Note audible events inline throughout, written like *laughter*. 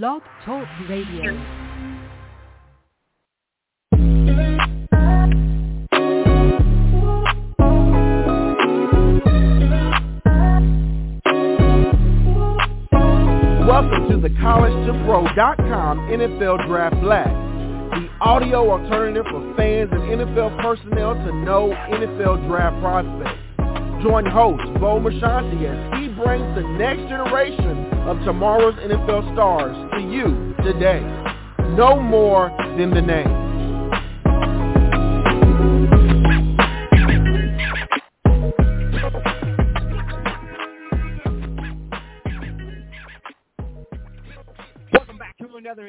Blog Talk Radio. Welcome to the CollegeToPro.com NFL Draft Blast, the audio alternative for fans and NFL personnel to know NFL draft prospects. Join host Bo Marchionte as he brings the next generation of tomorrow's NFL stars to you today. Know more than the name.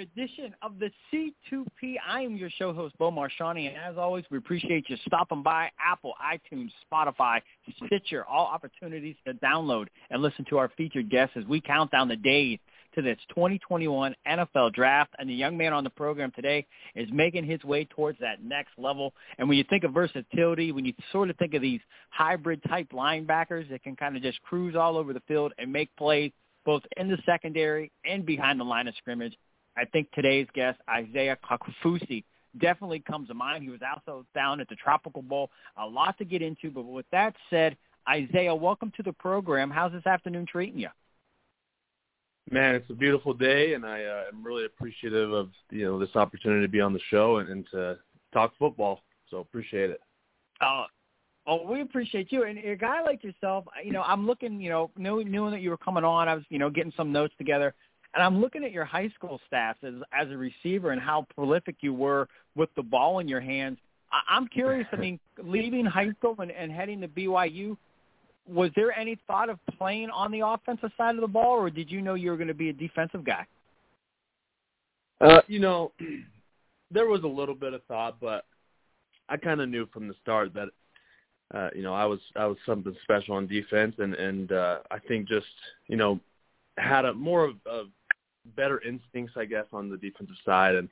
Edition of the C2P. I am your show host, Bo Marchionte, and as always, we appreciate you stopping by Apple, iTunes, Spotify, Stitcher, all opportunities to download and listen to our featured guests as we count down the days to this 2021 NFL Draft. And the young man on the program today is making his way towards that next level. And when you think of versatility, when you sort of think of these hybrid-type linebackers that can kind of just cruise all over the field and make plays, both in the secondary and behind the line of scrimmage. I think today's guest, Isaiah Kaufusi, definitely comes to mind. He was also down at the Tropical Bowl. A lot to get into, but with that said, Isaiah, welcome to the program. How's this afternoon treating you? Man, it's a beautiful day, and I uh, am really appreciative of you know this opportunity to be on the show and, and to talk football. So appreciate it. Uh, Oh, we appreciate you. And a guy like yourself, you know, I'm looking, you know, knowing, knowing that you were coming on, I was, you know, getting some notes together, and I'm looking at your high school stats as as a receiver and how prolific you were with the ball in your hands. I, I'm curious. I mean, *laughs* leaving high school and, and heading to BYU, was there any thought of playing on the offensive side of the ball, or did you know you were going to be a defensive guy? Uh, you know, *clears throat* there was a little bit of thought, but I kind of knew from the start that uh, you know, I was I was something special on defense, and and uh, I think just you know had a more of, of better instincts, I guess, on the defensive side, and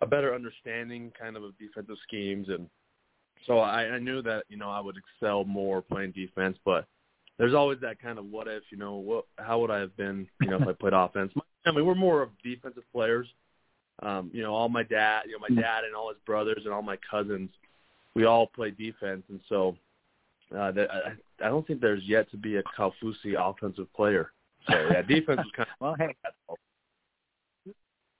a better understanding kind of of defensive schemes, and so I, I knew that you know I would excel more playing defense, but there's always that kind of what if, you know, what how would I have been, you know, if I played *laughs* offense? I mean, we're more of defensive players. Um, you know, all my dad, you know, my dad and all his brothers and all my cousins, we all play defense, and so uh, that I, I don't think there's yet to be a Kaufusi offensive player. So yeah, defense is kind of *laughs* well, hey.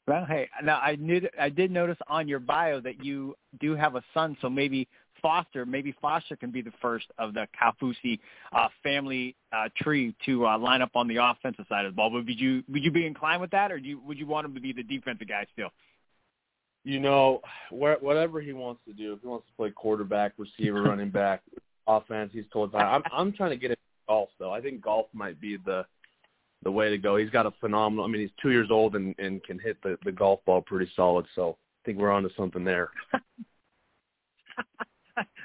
Well, hey, now I knew I did notice on your bio that you do have a son, so maybe Foster, maybe Foster can be the first of the Kaufusi uh, family uh, tree to uh, line up on the offensive side of the ball. Would you would you be inclined with that, or do you, would you want him to be the defensive guy still? You know, where, whatever he wants to do. If he wants to play quarterback, receiver, *laughs* running back, offense. He's told fine. I'm I'm trying to get into golf though. I think golf might be the the way to go. He's got a phenomenal. I mean, he's two years old and and can hit the the golf ball pretty solid. So I think we're onto something there. *laughs*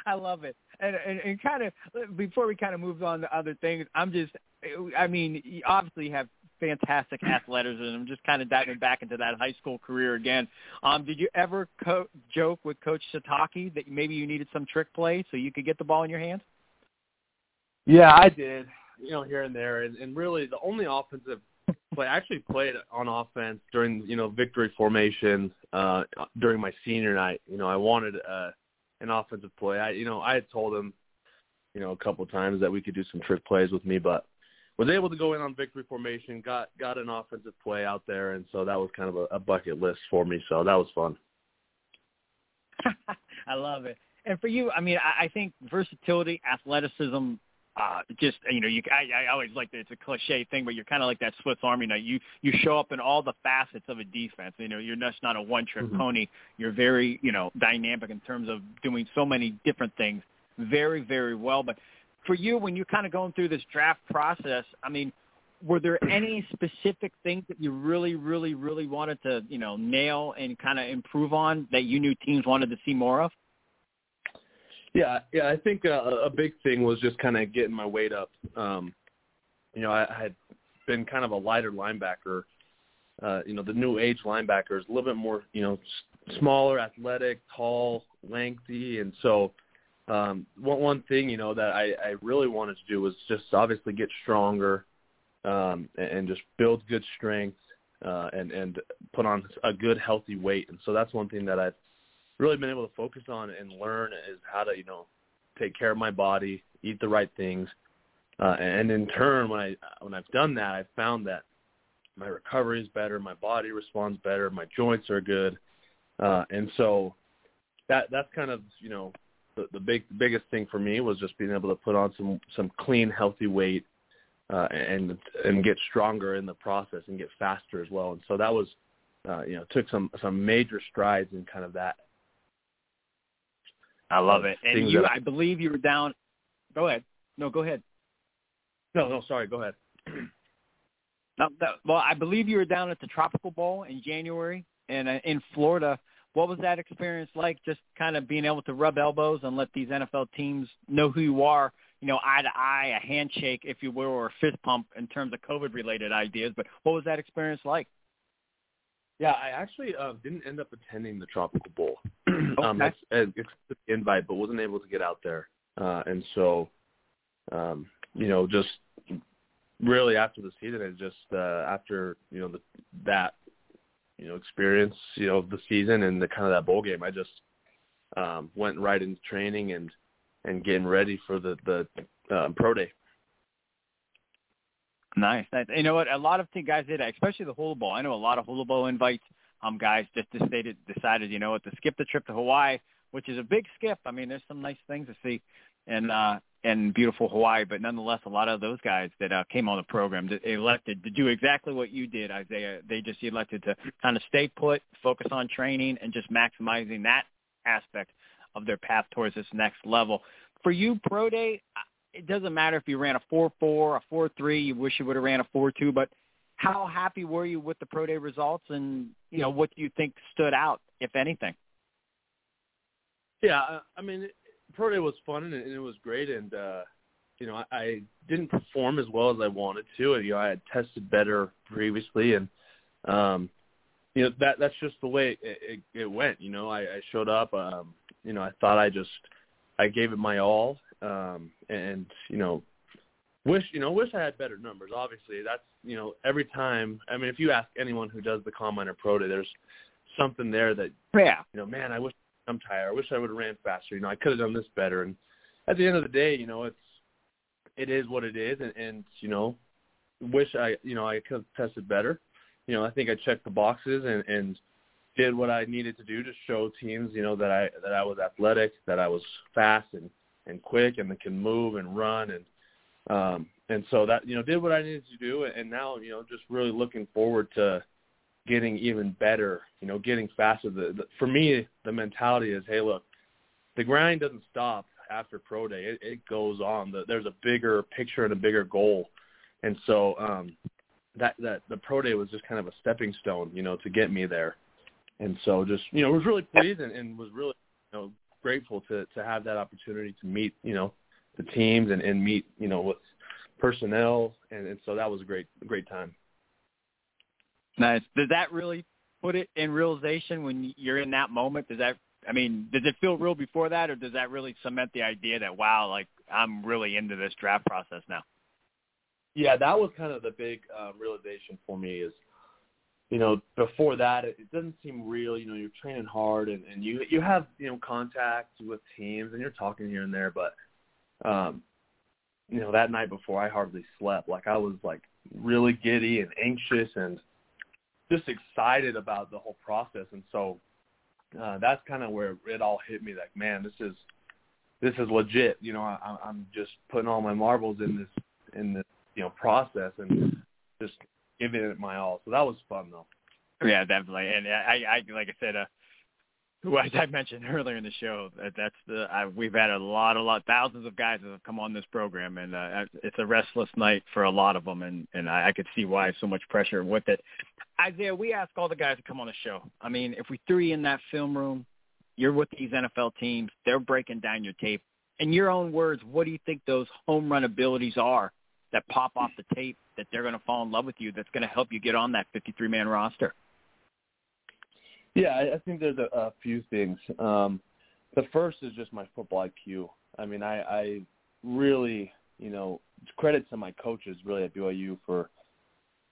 I love it. And, and and kind of before we kind of move on to other things, I'm just, I mean, you obviously have fantastic athleticism. I'm just kind of diving back into that high school career again. Um, did you ever co- joke with Coach Sitake that maybe you needed some trick play so you could get the ball in your hands? Yeah, I did. You know, here and there, and, and really the only offensive play I actually played on offense during you know victory formation uh, during my senior night. You know, I wanted uh, an offensive play. I you know I had told him you know a couple times that we could do some trick plays with me, but was able to go in on victory formation, got got an offensive play out there, and so that was kind of a, a bucket list for me. So that was fun. *laughs* I love it. And for you, I mean, I, I think versatility, athleticism, uh, just you know, you I, I always like that. It's a cliche thing, but you're kind of like that Swiss Army knife. You you show up in all the facets of a defense. You know, you're just not a one trick mm-hmm. pony. You're very you know dynamic in terms of doing so many different things very very well. But for you, when you're kind of going through this draft process, I mean, were there any specific things that you really, really, really wanted to, you know, nail and kind of improve on that you knew teams wanted to see more of? Yeah, yeah, I think uh, a big thing was just kind of getting my weight up. Um, you know, I, I had been kind of a lighter linebacker. Uh, you know, the new age linebackers a little bit more, you know, smaller, athletic, tall, lengthy, and so um, one one thing you know that I, I really wanted to do was just obviously get stronger um, and, and just build good strength. uh, and and put on a good healthy weight. And so that's one thing that I've really been able to focus on and learn is how to you know take care of my body, eat the right things, uh, and in turn, when I when I've done that, I've found that my recovery is better, my body responds better, my joints are good, uh, and so that that's kind of you know the, the big the biggest thing for me was just being able to put on some some clean, healthy weight uh, and and get stronger in the process and get faster as well. And so that was uh, you know took some some major strides in kind of that. I love it. And you, I, believe you were down. Go ahead. No, go ahead. No, no, sorry. Go ahead. *clears throat* no, that, well, I believe you were down at the Tropical Bowl in January and uh, in Florida. What was that experience like? Just kind of being able to rub elbows and let these NFL teams know who you are. You know, eye to eye, a handshake, if you will, or a fist pump in terms of COVID-related ideas. But what was that experience like? Yeah, I actually uh, didn't end up attending the Tropical Bowl. *clears throat* okay. um, I, I the invite, but wasn't able to get out there. Uh, and so, um, you know, just really after the season and just uh, after you know the, that you know experience you know the season and the kind of that bowl game, I just um, went right into training and and getting ready for the the um, pro day. Nice. nice. You know what? A lot of the guys did, especially the Hula Bowl. I know a lot of Hula Bowl invites. Um, guys just decided decided, you know what, to skip the trip to Hawaii, which is a big skip. I mean, there's some nice things to see, and uh, in beautiful Hawaii, but nonetheless, a lot of those guys that uh, came on the program that elected to do exactly what you did, Isaiah. They just elected to kind of stay put, focus on training, and just maximizing that aspect of their path towards this next level. For you, pro day, it doesn't matter if you ran a four four, a four three. You wish you would have ran a four two, but how happy were you with the pro day results, and you know what do you think stood out, if anything? Yeah, I mean, pro day was fun and, it was great and uh you know I, I didn't perform as well as I wanted to and you know I had tested better previously and um you know that that's just the way it, it, it went you know I, I showed up um you know I thought I just I gave it my all um and you know wish you know wish I had better numbers obviously that's you know every time I mean if you ask anyone who does the combine or pro day there's something there that yeah you know man I wish I'm tired. I wish I would have ran faster. You know, I could have done this better. And at the end of the day, you know, it's it is what it is, and, and you know, wish I you know I could have tested better. You know, I think I checked the boxes and and did what I needed to do to show teams, you know, that I that I was athletic, that I was fast and and quick, and that can move and run, and um and so that you know did what I needed to do, and now you know just really looking forward to getting even better, you know, getting faster. The, the, for me, the mentality is, hey, look, the grind doesn't stop after pro day. It, it goes on. The, there's a bigger picture and a bigger goal, and so um, that that the pro day was just kind of a stepping stone, you know, to get me there. And so just you know, was really pleased and, and was really you know grateful to to have that opportunity to meet you know the teams and and meet you know with personnel, and, and so that was a great great time. Nice. Does that really put it in realization when you're in that moment? Does that, I mean, does it feel real before that, or does that really cement the idea that wow, like I'm really into this draft process now? Yeah, that was kind of the big um, realization for me. Is you know before that it, it doesn't seem real. You know, you're training hard and, and you you have you know contact with teams and you're talking here and there, but um, you know that night before I hardly slept. Like I was like really giddy and anxious and just excited about the whole process. And so uh, that's kind of where it all hit me. Like, man, this is this is legit. You know, I, I'm just putting all my marbles in this in this you know process and just giving it my all. So that was fun though. Yeah, definitely. And I, I like I said, uh, as I mentioned *laughs* earlier in the show, that that's the I, we've had a lot, a lot, thousands of guys that have come on this program, and uh, it's a restless night for a lot of them, and and I, I could see why so much pressure with it. Isaiah, we ask all the guys to come on the show. I mean, if we threw you in that film room, you're with these NFL teams, they're breaking down your tape. In your own words, what do you think those home run abilities are that pop off the tape that they're going to fall in love with you? That's going to help you get on that 53 man roster. Yeah, I, I think there's a, a few things. Um, the first is just my football IQ. I mean, I, I really, you know, credit to my coaches really at BYU for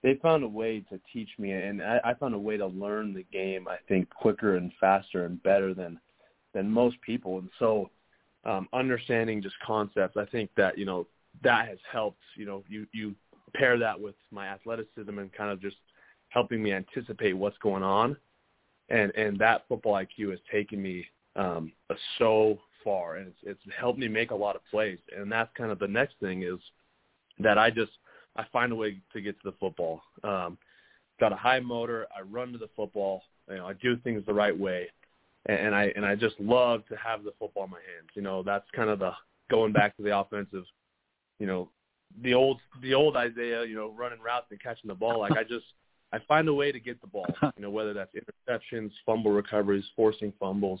they found a way to teach me, and I, I found a way to learn the game. I think quicker and faster and better than than most people. And so, um, understanding just concepts, I think that you know that has helped. You know, you you pair that with my athleticism and kind of just helping me anticipate what's going on, and and that football IQ has taken me um, so far, and it's it's helped me make a lot of plays. And that's kind of the next thing is that I just I find a way to get to the football. Um, got a high motor. I run to the football. You know, I do things the right way, and, and I and I just love to have the football in my hands. You know, that's kind of the going back to the offensive. You know, the old the old Isaiah. You know, running routes and catching the ball. Like I just I find a way to get the ball. *laughs* You know, whether that's interceptions, fumble recoveries, forcing fumbles.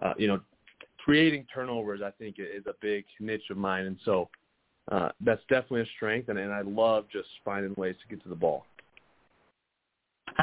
Uh, you know, creating turnovers. I think is a big niche of mine, and so uh, that's definitely a strength, and, and I love just finding ways to get to the ball. *laughs*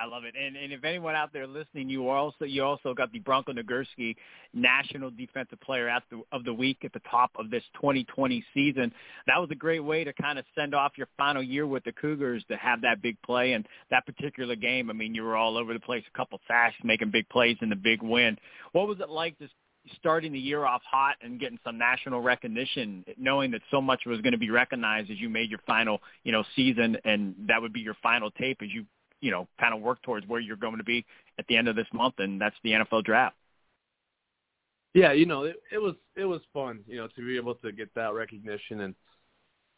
I love it. And and if anyone out there listening, you also you also got the Bronco Nagurski National Defensive Player at the, of the Week at the top of this 2020 season. That was a great way to kind of send off your final year with the Cougars to have that big play and that particular game. I mean, you were all over the place, a couple sacks, making big plays in the big win. What was it like just starting the year off hot and getting some national recognition, knowing that so much was going to be recognized as you made your final, you know, season, and that would be your final tape as you, you know, kind of work towards where you're going to be at the end of this month, and that's the NFL draft. Yeah, you know, it, it was it was fun, you know, to be able to get that recognition, and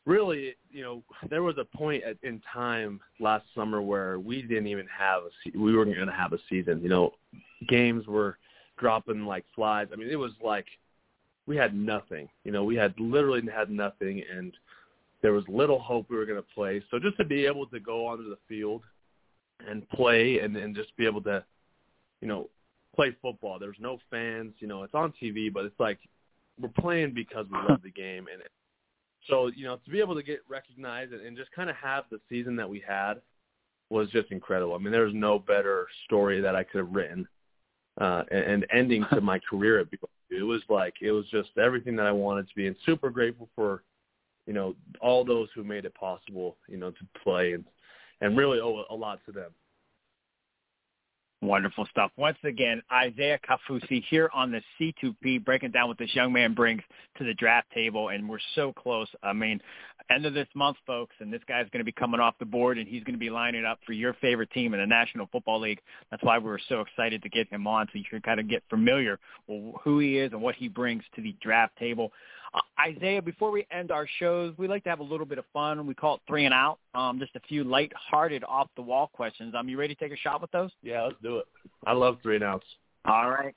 really, you know, there was a point at, in time last summer where we didn't even have a se- we weren't going to have a season. You know, games were dropping like flies. I mean, it was like we had nothing. You know, we had literally had nothing, and there was little hope we were going to play. So just to be able to go onto the field and play, and and just be able to, you know, play football. There's no fans. You know, it's on TV, but it's like we're playing because we love the game, and so you know, to be able to get recognized and, and just kind of have the season that we had was just incredible. I mean, there was no better story that I could have written uh, and, and ending to my career at BYU. It was like it was just everything that I wanted to be, and super grateful for you know all those who made it possible, you know, to play and and really owe a lot to them. Wonderful stuff. Once again, Isaiah Kaufusi here on the C2P, breaking down what this young man brings to the draft table, and we're so close. I mean, end of this month, folks, and this guy's going to be coming off the board, and he's going to be lining up for your favorite team in the National Football League. That's why we were so excited to get him on, so you can kind of get familiar with who he is and what he brings to the draft table. Uh, Isaiah, before we end our shows, we like to have a little bit of fun. We call it three and out. Um, just a few light-hearted, off-the-wall questions. Um, you ready to take a shot with those? Yeah, let's do it. I love three and outs. All right.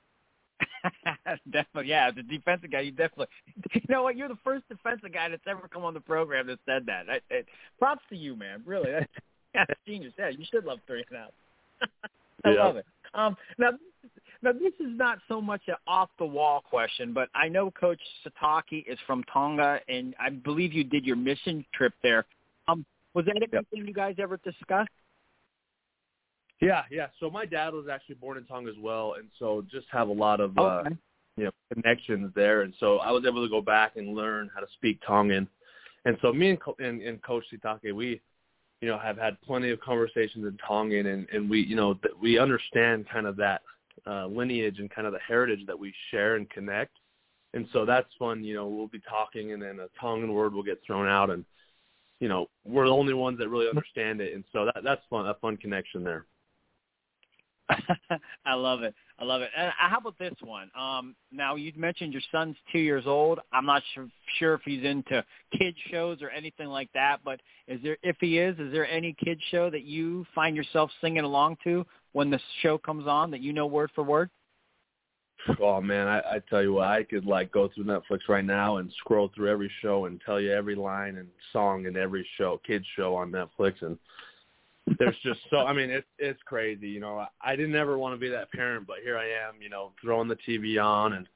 *laughs* definitely, yeah. The defensive guy, you definitely. *laughs* You know what? You're the first defensive guy that's ever come on the program that said that. I, I, props to you, man. Really, that's, *laughs* that's genius. Yeah, you should love three and outs. I yeah. love it. Um, now, now, this is not so much an off-the-wall question, but I know Coach Sitake is from Tonga, and I believe you did your mission trip there. Um, was that anything yep. you guys ever discussed? Yeah, yeah. So my dad was actually born in Tonga as well, and so just have a lot of uh, okay. uh, you know connections there, and so I was able to go back and learn how to speak Tongan. And so me and, and, and Coach Sitake, we you know have had plenty of conversations in Tongan, and and we you know that we understand kind of that uh, lineage and kind of the heritage that we share and connect. And so that's fun. You know, we'll be talking, and then a Tongan word will get thrown out, and you know, we're the only ones that really understand it. And so that that's fun. A fun connection there. *laughs* I love it. I love it. And how about this one? Um, now you mentioned your son's two years old. I'm not sure, sure if he's into kid shows or anything like that. But is there, if he is, is there any kid show that you find yourself singing along to when the show comes on that you know word for word? Oh man, I, I tell you what, I could like go through Netflix right now and scroll through every show and tell you every line and song in every show, kids show on Netflix, and there's just so I mean it's it's crazy, you know. I I didn't ever want to be that parent, but here I am, you know, throwing the TV on and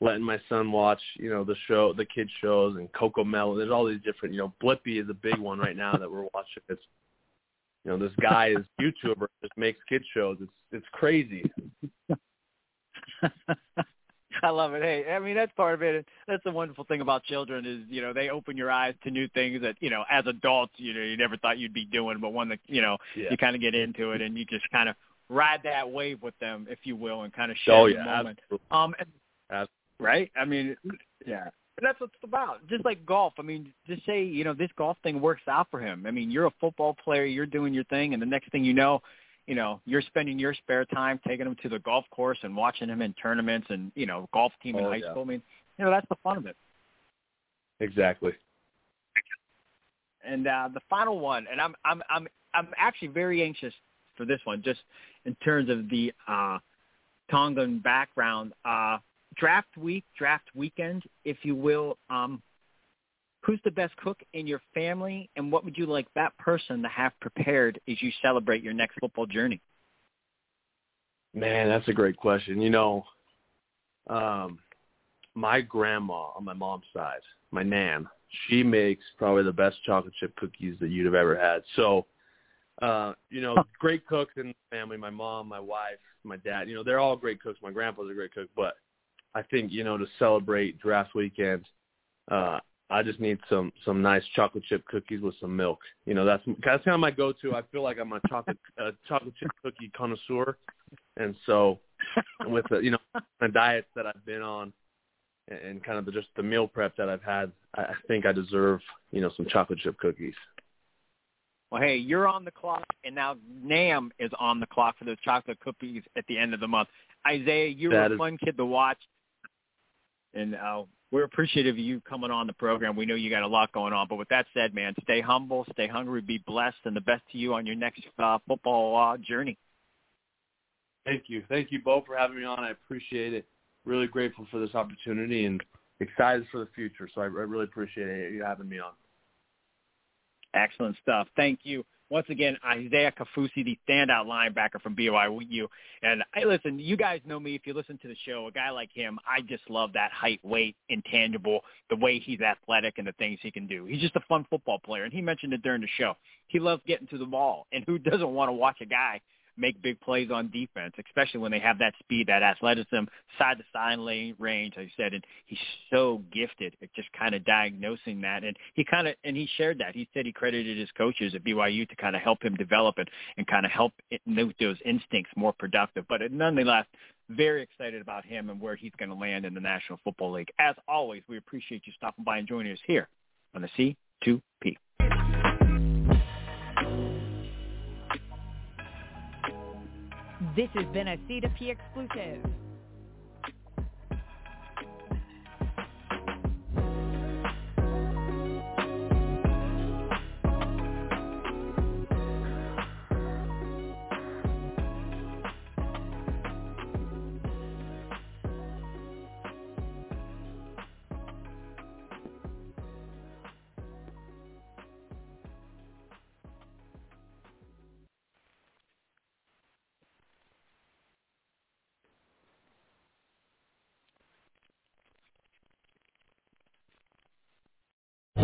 letting my son watch, you know, the show, the kids shows and CoComelon. There's all these different, you know, Blippi is a big one right now that we're watching. It's you know, this guy is YouTuber just makes kid shows. It's it's crazy. *laughs* I love it. Hey, I mean that's part of it. That's the wonderful thing about children is you know they open your eyes to new things that you know as adults you know you never thought you'd be doing, but one that you know Yeah. you kind of get into it and you just kind of ride that wave with them, if you will, and kind of share Oh the yeah, moment. absolutely. Um, and, Absolutely. right? I mean, yeah. And that's what it's about. Just like golf. I mean, just say, you know, this golf thing works out for him. I mean, you're a football player, you're doing your thing, and the next thing you know, you know, you're spending your spare time taking him to the golf course and watching him in tournaments and, you know, golf team in Oh, high yeah. school. I mean, you know, that's the fun of it. Exactly. And uh, the final one, and I'm I'm I'm I'm actually very anxious for this one, just in terms of the uh, Tongan background. Uh, draft week, draft weekend, if you will. Um, who's the best cook in your family, and what would you like that person to have prepared as you celebrate your next football journey? Man, that's a great question. You know, um, my grandma on my mom's side, my nan, she makes probably the best chocolate chip cookies that you'd have ever had. So, uh, you know, great cooks in the family. My mom, my wife, my dad. You know, they're all great cooks. My grandpa's a great cook, but I think you know to celebrate draft weekend, uh, I just need some some nice chocolate chip cookies with some milk. You know, that's that's kind of my go-to. I feel like I'm a chocolate uh, chocolate chip cookie connoisseur, and so with the you know the diets that I've been on, and, and kind of the, just the meal prep that I've had, I, I think I deserve you know some chocolate chip cookies. Well, hey, you're on the clock, and now Nam is on the clock for those chocolate cookies at the end of the month. Isaiah, you're That a is- fun kid to watch, and uh, we're appreciative of you coming on the program. We know you got a lot going on, but with that said, man, stay humble, stay hungry, be blessed, and the best to you on your next uh, football uh, journey. Thank you, thank you both for having me on. I appreciate it. Really grateful for this opportunity and excited for the future. So I, I really appreciate you having me on. Excellent stuff. Thank you. Once again, Isaiah Kaufusi, the standout linebacker from BYU. And hey, listen, you guys know me. If you listen to the show, a guy like him, I just love that height, weight, intangible, the way he's athletic and the things he can do. He's just a fun football player. And he mentioned it during the show. He loves getting to the ball. And who doesn't want to watch a guy make big plays on defense, especially when they have that speed, that athleticism, side to side lane range, like I said, and he's so gifted at just kind of diagnosing that. And he kind of and he shared that. He said he credited his coaches at BYU to kind of help him develop it and kind of help it make those instincts more productive. But nonetheless, very excited about him and where he's going to land in the National Football League. As always, we appreciate you stopping by and joining us here on the C2P. This has been a C2P exclusive.